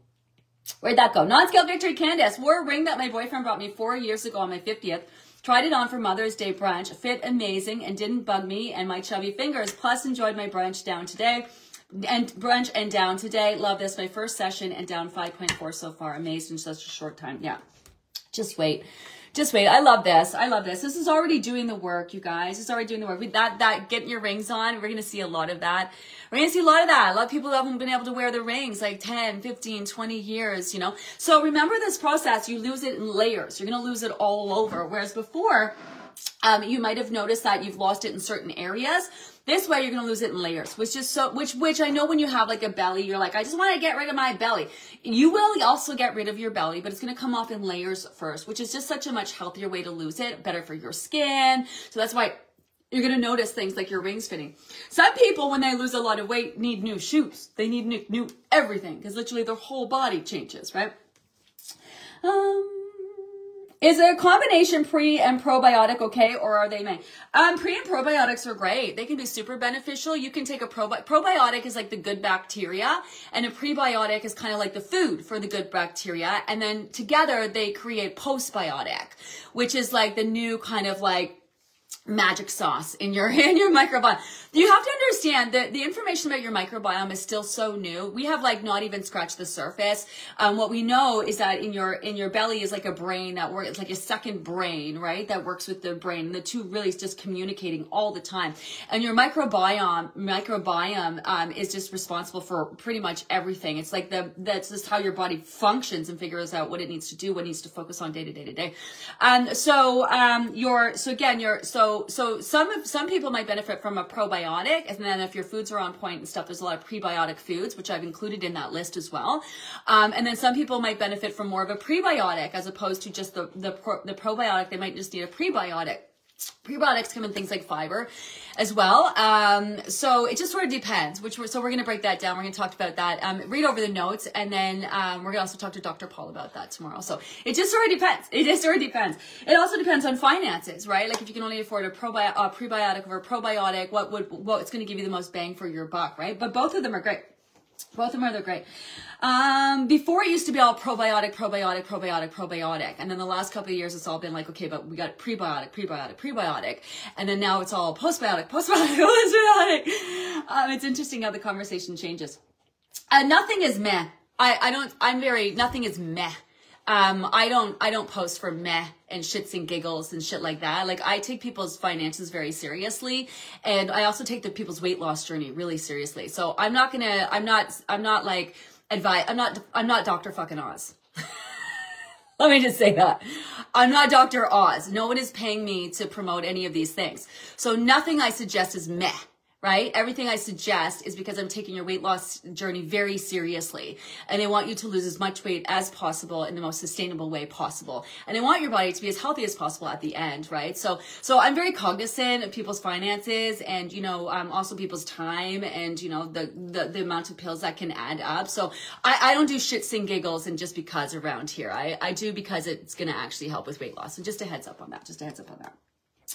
Where'd that go? Non-scale victory Candace wore a ring that my boyfriend brought me four years ago on my 50th. Tried it on for Mother's Day brunch. Fit amazing and didn't bug me and my chubby fingers. Plus enjoyed my brunch down today. And brunch and down today. Love this. My first session and down 5.4 so far. Amazed in such a short time. Yeah. Just wait. Just wait. I love this. I love this. This is already doing the work, you guys. It's already doing the work. With that, that getting your rings on, we're going to see a lot of that. We're going to see a lot of that. A lot of people haven't been able to wear their rings like 10, 15, 20 years, you know? So remember this process. You lose it in layers. You're going to lose it all over. Whereas before, um, you might have noticed that you've lost it in certain areas. This way, you're gonna lose it in layers, which is so, which, which I know when you have like a belly, you're like, I just want to get rid of my belly. You will also get rid of your belly, but it's gonna come off in layers first, which is just such a much healthier way to lose it, better for your skin. So that's why you're gonna notice things like your rings fitting. Some people, when they lose a lot of weight, need new shoes. They need new, new everything because literally their whole body changes, right? Um, is a combination pre and probiotic okay, or are they made? Um, pre and probiotics are great. They can be super beneficial. You can take a probi- probiotic is like the good bacteria, and a prebiotic is kind of like the food for the good bacteria. And then together they create postbiotic, which is like the new kind of like magic sauce in your <laughs> in your microbiome. You have to understand that the information about your microbiome is still so new. We have like not even scratched the surface. Um, what we know is that in your in your belly is like a brain that works. It's like a second brain, right? That works with the brain. The two really is just communicating all the time. And your microbiome microbiome um, is just responsible for pretty much everything. It's like the that's just how your body functions and figures out what it needs to do, what it needs to focus on day to day to day. And so um, your so again your so so some some people might benefit from a probiotic, and then if your foods are on point and stuff, there's a lot of prebiotic foods, which I've included in that list as well. Um, and then some people might benefit from more of a prebiotic as opposed to just the the, pro, the probiotic. They might just need a prebiotic. Prebiotics come in things like fiber as well. Um, so it just sort of depends, which we're, so we're going to break that down. We're going to talk about that. Um, read over the notes and then, um, we're going to also talk to Dr. Paul about that tomorrow. So it just sort of depends. It just sort of depends. It also depends on finances, right? Like if you can only afford a probi- uh, prebiotic or a probiotic, what would, what's going to give you the most bang for your buck, right? But both of them are great. Both of them are great. Um, before it used to be all probiotic, probiotic, probiotic, probiotic, and then the last couple of years it's all been like, okay, but we got prebiotic, prebiotic, prebiotic, and then now it's all postbiotic, <laughs> postbiotic, postbiotic. Um, it's interesting how the conversation changes. Uh, nothing is meh. I, I don't. I'm very. Nothing is meh. Um, I don't. I don't post for meh and shits and giggles and shit like that. Like I take people's finances very seriously, and I also take the people's weight loss journey really seriously. So I'm not gonna. I'm not. I'm not like advice. I'm not. I'm not Doctor fucking Oz. <laughs> Let me just say that. I'm not Dr. Oz. No one is paying me to promote any of these things. So nothing I suggest is meh right? Everything I suggest is because I'm taking your weight loss journey very seriously. And I want you to lose as much weight as possible in the most sustainable way possible. And I want your body to be as healthy as possible at the end, right? So, so I'm very cognizant of people's finances and, you know, um, also people's time and, you know, the, the, the amount of pills that can add up. So I, I don't do shits and giggles and just because around here. I, I do because it's going to actually help with weight loss. So just a heads up on that. Just a heads up on that.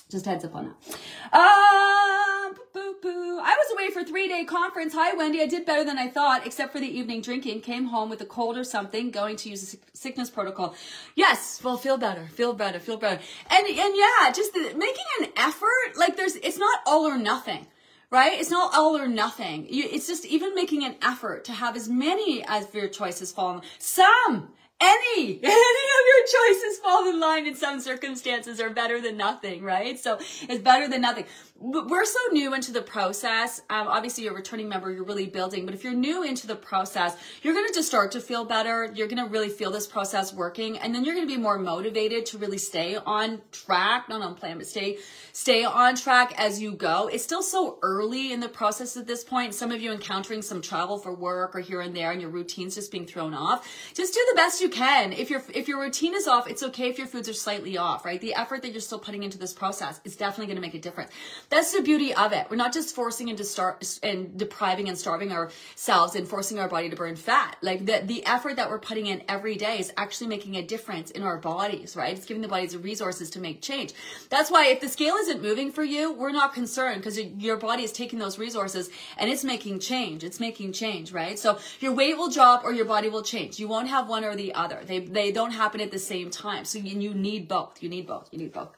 Just heads up on that. Um, boo boo. I was away for three day conference. Hi, Wendy. I did better than I thought, except for the evening drinking. Came home with a cold or something, going to use a sickness protocol. Yes, well, feel better, feel better, feel better. And, and yeah, just the, making an effort. Like there's, it's not all or nothing right? It's not all or nothing. it's just even making an effort to have as many as your choices fall. Some, any, <laughs> any of your choices fall in line in some circumstances are better than nothing, right? So it's better than nothing. We're so new into the process. Um, obviously, you're a returning member, you're really building, but if you're new into the process, you're going to just start to feel better. You're going to really feel this process working, and then you're going to be more motivated to really stay on track, not on plan, but stay stay on track as you go. It's still so early in the process at this point. Some of you encountering some travel for work or here and there, and your routine's just being thrown off. Just do the best you can. If your if your routine is off, it's okay if your foods are slightly off, right? The effort that you're still putting into this process is definitely going to make a difference. That's the beauty of it. We're not just forcing into start and depriving and starving ourselves and forcing our body to burn fat. Like the, the effort that we're putting in every day is actually making a difference in our bodies, right? It's giving the bodies the resources to make change. That's why if the scale isn't moving for you, we're not concerned because your body is taking those resources and it's making change. It's making change, right? So your weight will drop or your body will change. You won't have one or the other. They, they don't happen at the same time. So you, you need both. You need both. You need both.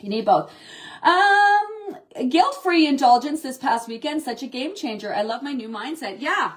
You need both. Um, guilt-free indulgence this past weekend, such a game changer. I love my new mindset. Yeah.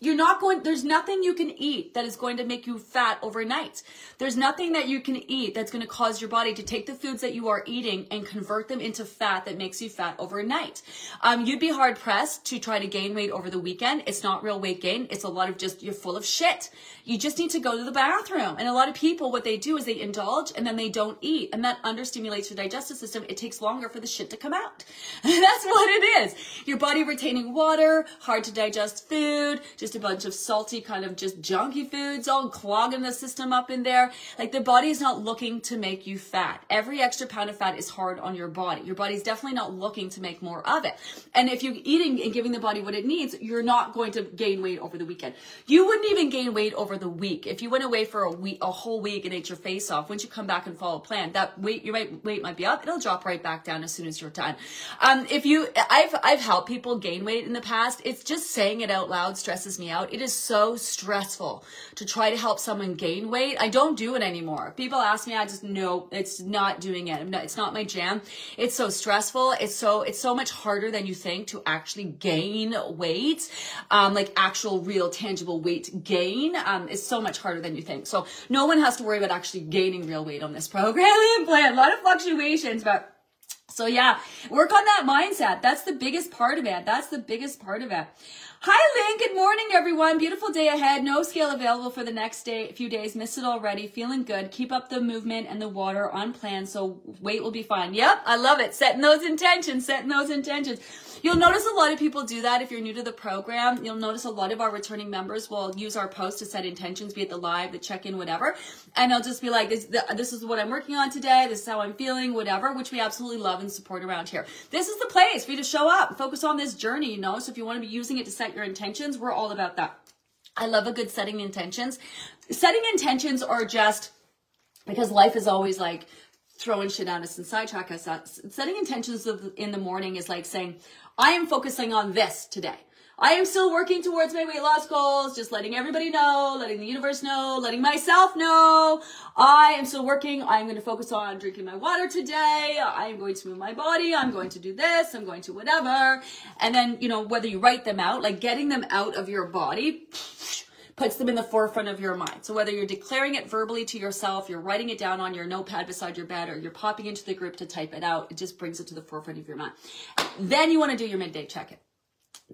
You're not going, there's nothing you can eat that is going to make you fat overnight. There's nothing that you can eat that's going to cause your body to take the foods that you are eating and convert them into fat that makes you fat overnight. Um, you'd be hard pressed to try to gain weight over the weekend. It's not real weight gain. It's a lot of just, you're full of shit. You just need to go to the bathroom. And a lot of people, what they do is they indulge and then they don't eat. And that understimulates your digestive system. It takes longer for the shit to come out. <laughs> That's what it is. Your body retaining water, hard to digest food, just a bunch of salty, kind of just junky foods, all clogging the system up in there. Like the body is not looking to make you fat. Every extra pound of fat is hard on your body. Your body's definitely not looking to make more of it. And if you're eating and giving the body what it needs, you're not going to gain weight over the weekend. You wouldn't even gain weight over the week. If you went away for a week, a whole week and ate your face off, once you come back and follow a plan, that weight, your weight might be up. It'll drop right back down as soon as you're done. Um, if you, I've, I've helped people gain weight in the past. It's just saying it out loud stresses me me out. It is so stressful to try to help someone gain weight. I don't do it anymore. People ask me, I just no, it's not doing it. Not, it's not my jam. It's so stressful. It's so it's so much harder than you think to actually gain weight, um, like actual real tangible weight gain. Um, Um, is so much harder than you think. So no one has to worry about actually gaining real weight on this program <laughs> plan. A lot of fluctuations, but. So yeah, work on that mindset. That's the biggest part of it. That's the biggest part of it. Hi, Lynn. Good morning, everyone. Beautiful day ahead. No scale available for the next day, a few days. Missed it already. Feeling good. Keep up the movement and the water on plan, so weight will be fine. Yep, I love it. Setting those intentions. Setting those intentions. You'll notice a lot of people do that if you're new to the program. You'll notice a lot of our returning members will use our post to set intentions, be it the live, the check-in, whatever. And they'll just be like, this, this is what I'm working on today. This is how I'm feeling, whatever, which we absolutely love and support around here. This is the place for you to show up, focus on this journey, you know? So if you want to be using it to set your intentions, we're all about that. I love a good setting intentions. Setting intentions are just because life is always like throwing shit at us and sidetrack us. Uh, setting intentions in the morning is like saying, I am focusing on this today. I am still working towards my weight loss goals, just letting everybody know, letting the universe know, letting myself know. I am still working. I'm going to focus on drinking my water today. I am going to move my body. I'm going to do this. I'm going to whatever. And then, you know, whether you write them out, like getting them out of your body puts them in the forefront of your mind. So whether you're declaring it verbally to yourself, you're writing it down on your notepad beside your bed, or you're popping into the group to type it out, it just brings it to the forefront of your mind. Then you want to do your midday check-in.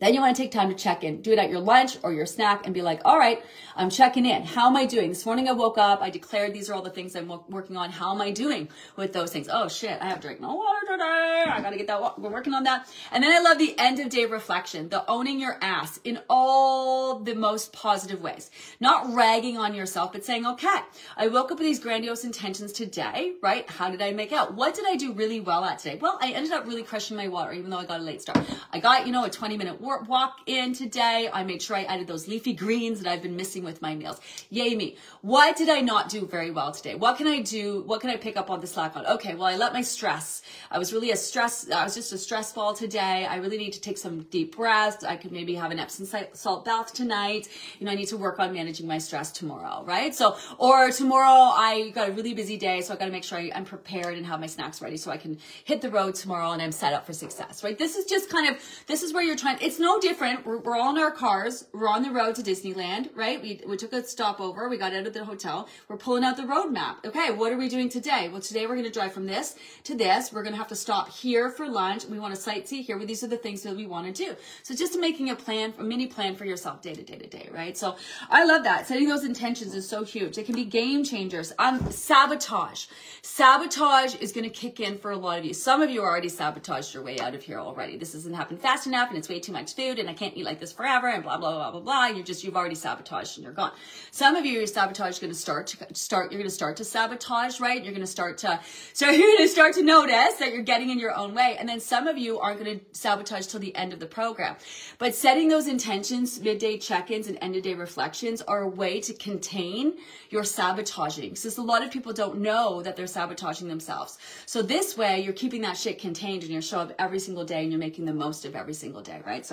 Then you want to take time to check in. Do it at your lunch or your snack and be like, all right, I'm checking in. How am I doing? This morning I woke up. I declared these are all the things I'm working on. How am I doing with those things? Oh shit, I have drank no water today. I got to get that. We're working on that. And then I love the end of day reflection, the owning your ass in all the most positive ways. Not ragging on yourself, but saying, okay, I woke up with these grandiose intentions today, right? How did I make out? What did I do really well at today? Well, I ended up really crushing my water, even though I got a late start. I got, you know, a 20 minute walk in today. I made sure I added those leafy greens that I've been missing with my meals. Yay me. What did I not do very well today? What can I do? What can I pick up on the slack on? Okay, well, I let my stress. I was really a stress, I was just a stress ball today. I really need to take some deep breaths. I could maybe have an Epsom salt bath tonight. You know, I need to work on managing my stress tomorrow, right? So, or tomorrow I got a really busy day, so I got to make sure I, I'm prepared and have my snacks ready so I can hit the road tomorrow and I'm set up for success, right? This is just kind of, this is where you're trying, it's no different. We're, we're all in our cars. We're on the road to Disneyland, right? We, we took a stopover. We got out of the hotel. We're pulling out the road map. Okay, what are we doing today? Well, today we're going to drive from this to this. We're going to have to stop here for lunch. We want to sightsee here. These are the things that we want to do. So just making a plan, a mini plan for yourself day to day to day, right? So I love that. Setting those intentions is so huge. It can be game changers. Um, sabotage. Sabotage is going to kick in for a lot of you. Some of you already sabotaged your way out of here already. This hasn't happened fast enough and it's way too much food and I can't eat like this forever and blah, blah, blah, blah, blah. You're just, you've already sabotaged and you're gone. Some of you, your sabotage is going to start to start, you're going to start to sabotage, right? You're going to start to, so <laughs> you're going to start to notice that you're getting in your own way. And then some of you aren't going to sabotage till the end of the program. But setting those intentions, midday check-ins and end of day reflections are a way to contain your sabotaging. Since a lot of people don't know that they're sabotaging themselves. So this way you're keeping that shit contained and you show up every single day and you're making the most of every single day, right? So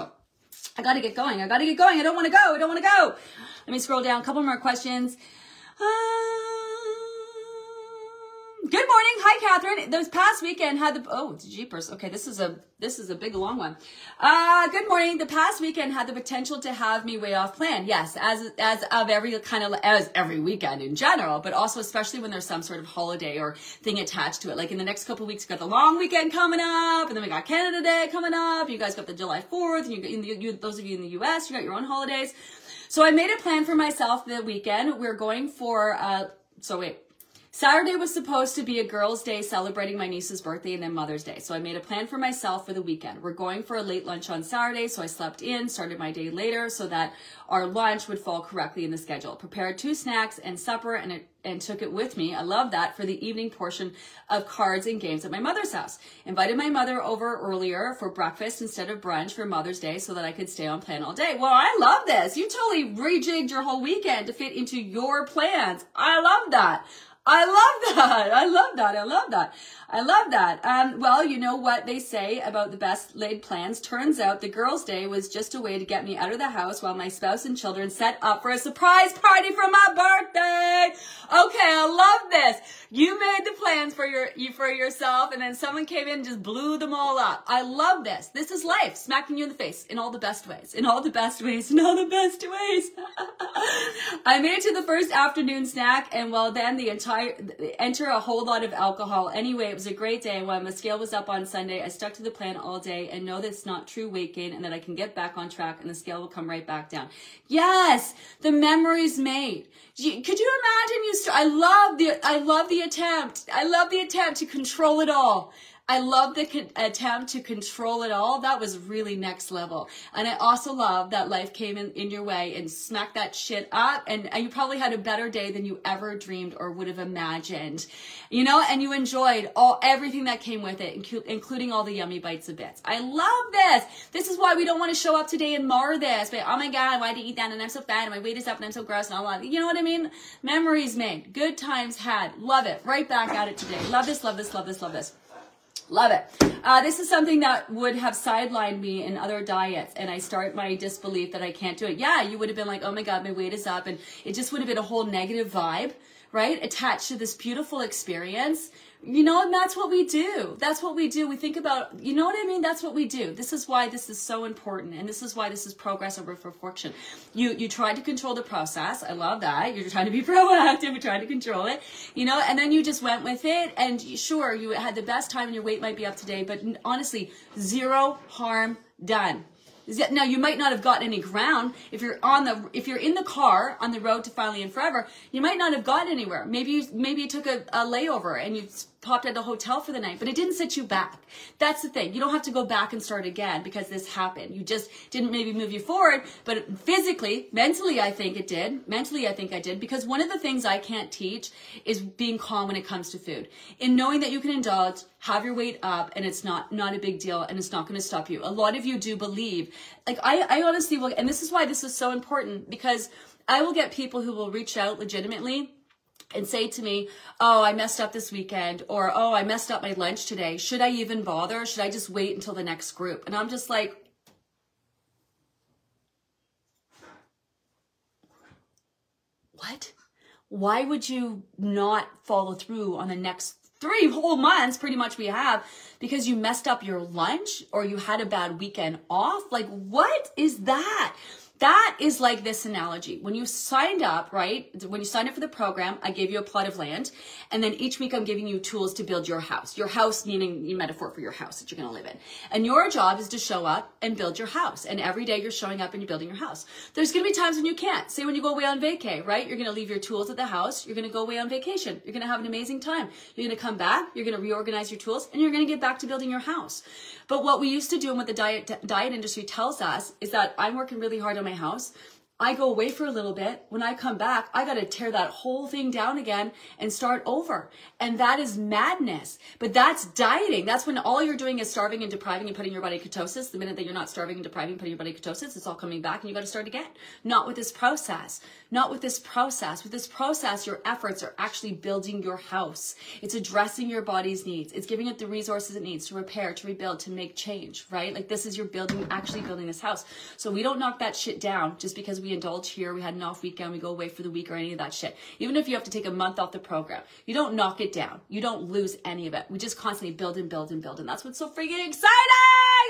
I gotta get going. I gotta get going. I don't wanna go. I don't wanna go. Let me scroll down. A couple more questions. Um, Good morning. Hi, Catherine. This past weekend had the oh it's jeepers. Okay, this is a this is a big long one. Uh good morning. The past weekend had the potential to have me way off plan. Yes, as as of every kind of as every weekend in general, but also especially when there's some sort of holiday or thing attached to it. Like in the next couple weeks, we got the long weekend coming up, and then we got Canada Day coming up. You guys got the July 4th, and you, you, you those of you in the U.S. You got your own holidays. So I made a plan for myself the weekend. We're going for uh. So wait. Saturday was supposed to be a girls' day celebrating my niece's birthday and then Mother's Day. So I made a plan for myself for the weekend. We're going for a late lunch on Saturday, so I slept in, started my day later so that our lunch would fall correctly in the schedule. Prepared two snacks and supper and it and took it with me. I love that for the evening portion of cards and games at my mother's house. Invited my mother over earlier for breakfast instead of brunch for Mother's Day so that I could stay on plan all day. Well, I love this. You totally rejigged your whole weekend to fit into your plans. I love that. I love that. I love that. I love that. I love that. Um, well, you know what they say about the best laid plans. Turns out the girls' day was just a way to get me out of the house while my spouse and children set up for a surprise party for my birthday. Okay, I love this. You made the plans for your you for yourself, and then someone came in and just blew them all up. I love this. This is life, smacking you in the face in all the best ways. In all the best ways. In all the best ways. <laughs> I made it to the first afternoon snack, and well, then the entire enter a whole lot of alcohol. Anyway, was a great day. While my scale was up on Sunday, I stuck to the plan all day and know that it's not true weight gain and that I can get back on track and the scale will come right back down. Yes, the memories made. Could you imagine you? St- I love the. I love the attempt. I love the attempt to control it all. I love the attempt to control it all. That was really next level. And I also love that life came in, in your way and smacked that shit up. And, and you probably had a better day than you ever dreamed or would have imagined, you know, and you enjoyed all, everything that came with it, inc- including all the yummy bites of bits. I love this. This is why we don't want to show up today and mar this. But, oh my God, why did I eat that? And I'm so fat and my weight is up and I'm so gross and all that. You know what I mean? Memories made, good times had. Love it. Right back at it today. Love this, love this, love this, love this. Love it. Uh, this is something that would have sidelined me in other diets, and I start my disbelief that I can't do it. Yeah, you would have been like, oh my God, my weight is up, and it just would have been a whole negative vibe, right? Attached to this beautiful experience you know, and that's what we do. That's what we do. We think about, you know what I mean? That's what we do. This is why this is so important. And this is why this is progress over perfection. You, you try to control the process. I love that. You're trying to be <laughs> proactive. You're trying to control it, you know, and then you just went with it. And sure, you had the best time and your weight might be up today, but honestly, zero harm done. Now you might not have gotten any ground if you're on the if you're in the car on the road to finally and forever. You might not have gotten anywhere. Maybe you maybe you took a, a layover and you popped at the hotel for the night, but it didn't set you back. That's the thing. You don't have to go back and start again because this happened. You just didn't maybe move you forward, but physically, mentally, I think it did. Mentally, I think I did because one of the things I can't teach is being calm when it comes to food. In knowing that you can indulge, have your weight up, and it's not not a big deal, and it's not going to stop you. A lot of you do believe, like I, I honestly will, and this is why this is so important because I will get people who will reach out legitimately and say to me, Oh, I messed up this weekend, or Oh, I messed up my lunch today. Should I even bother? Should I just wait until the next group? And I'm just like, What? Why would you not follow through on the next three whole months pretty much we have because you messed up your lunch or you had a bad weekend off. Like, what is that? That is like this analogy. When you signed up, right? When you signed up for the program, I gave you a plot of land. And then each week I'm giving you tools to build your house. Your house meaning your metaphor for your house that you're going to live in. And your job is to show up and build your house. And every day you're showing up and you're building your house. There's going to be times when you can't. Say when you go away on vacay, right? You're going to leave your tools at the house. You're going to go away on vacation. You're going to have an amazing time. You're going to come back. You're going to reorganize your tools and you're going to get back to building your house. But what we used to do and what the diet, diet industry tells us is that I'm working really hard on my house. I go away for a little bit. When I come back, I got to tear that whole thing down again and start over. And that is madness. But that's dieting. That's when all you're doing is starving and depriving and putting your body ketosis. The minute that you're not starving and depriving, putting your body ketosis, it's all coming back and you got to start again. Not with this process. Not with this process. With this process, your efforts are actually building your house. It's addressing your body's needs. It's giving it the resources it needs to repair, to rebuild, to make change, right? Like this is your building, actually building this house. So we don't knock that shit down just because we we indulge here, we had an off weekend, we go away for the week or any of that shit. Even if you have to take a month off the program, you don't knock it down. You don't lose any of it. We just constantly build and build and build. And that's what's so freaking exciting!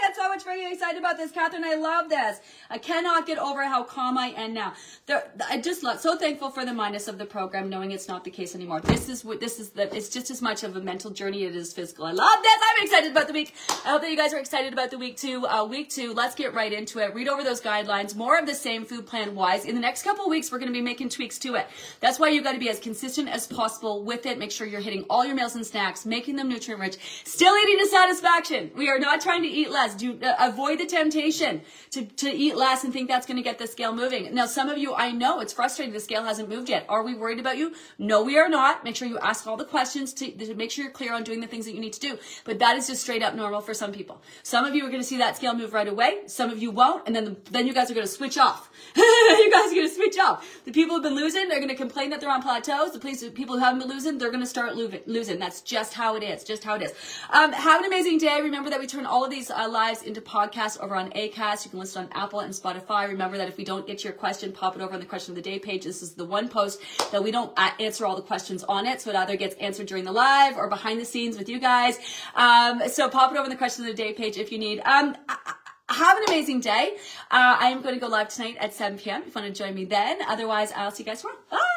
That's so much freaking excited about this, Catherine. I love this. I cannot get over how calm I am now. There, I just love, so thankful for the minus of the program, knowing it's not the case anymore. This is what this is the it's just as much of a mental journey as it is physical. I love this. I'm excited about the week. I hope that you guys are excited about the week too. Uh, week two, let's get right into it. Read over those guidelines. More of the same food plan wise. In the next couple weeks, we're going to be making tweaks to it. That's why you got to be as consistent as possible with it. Make sure you're hitting all your meals and snacks, making them nutrient rich, still eating to satisfaction. We are not trying to eat less. Do uh, avoid the temptation to, to eat less and think that's going to get the scale moving. Now, some of you, I know it's frustrating. The scale hasn't moved yet. Are we worried about you? No, we are not. Make sure you ask all the questions to, to make sure you're clear on doing the things that you need to do. But that is just straight up normal for some people. Some of you are going to see that scale move right away. Some of you won't. And then, the, then you guys are going to switch off. <laughs> <laughs> you guys are going to switch up. The people who've been losing, they're going to complain that they're on plateaus. The people who haven't been losing, they're going to start losing. That's just how it is. Just how it is. Um, have an amazing day. Remember that we turn all of these uh, lives into podcasts over on Acast. You can listen on Apple and Spotify. Remember that if we don't get your question, pop it over on the question of the day page. This is the one post that we don't uh, answer all the questions on it, so it either gets answered during the live or behind the scenes with you guys. Um, so pop it over on the question of the day page if you need. Um, I, have an amazing day. Uh, I am going to go live tonight at 7 p.m. if you want to join me then. Otherwise, I'll see you guys tomorrow. Bye.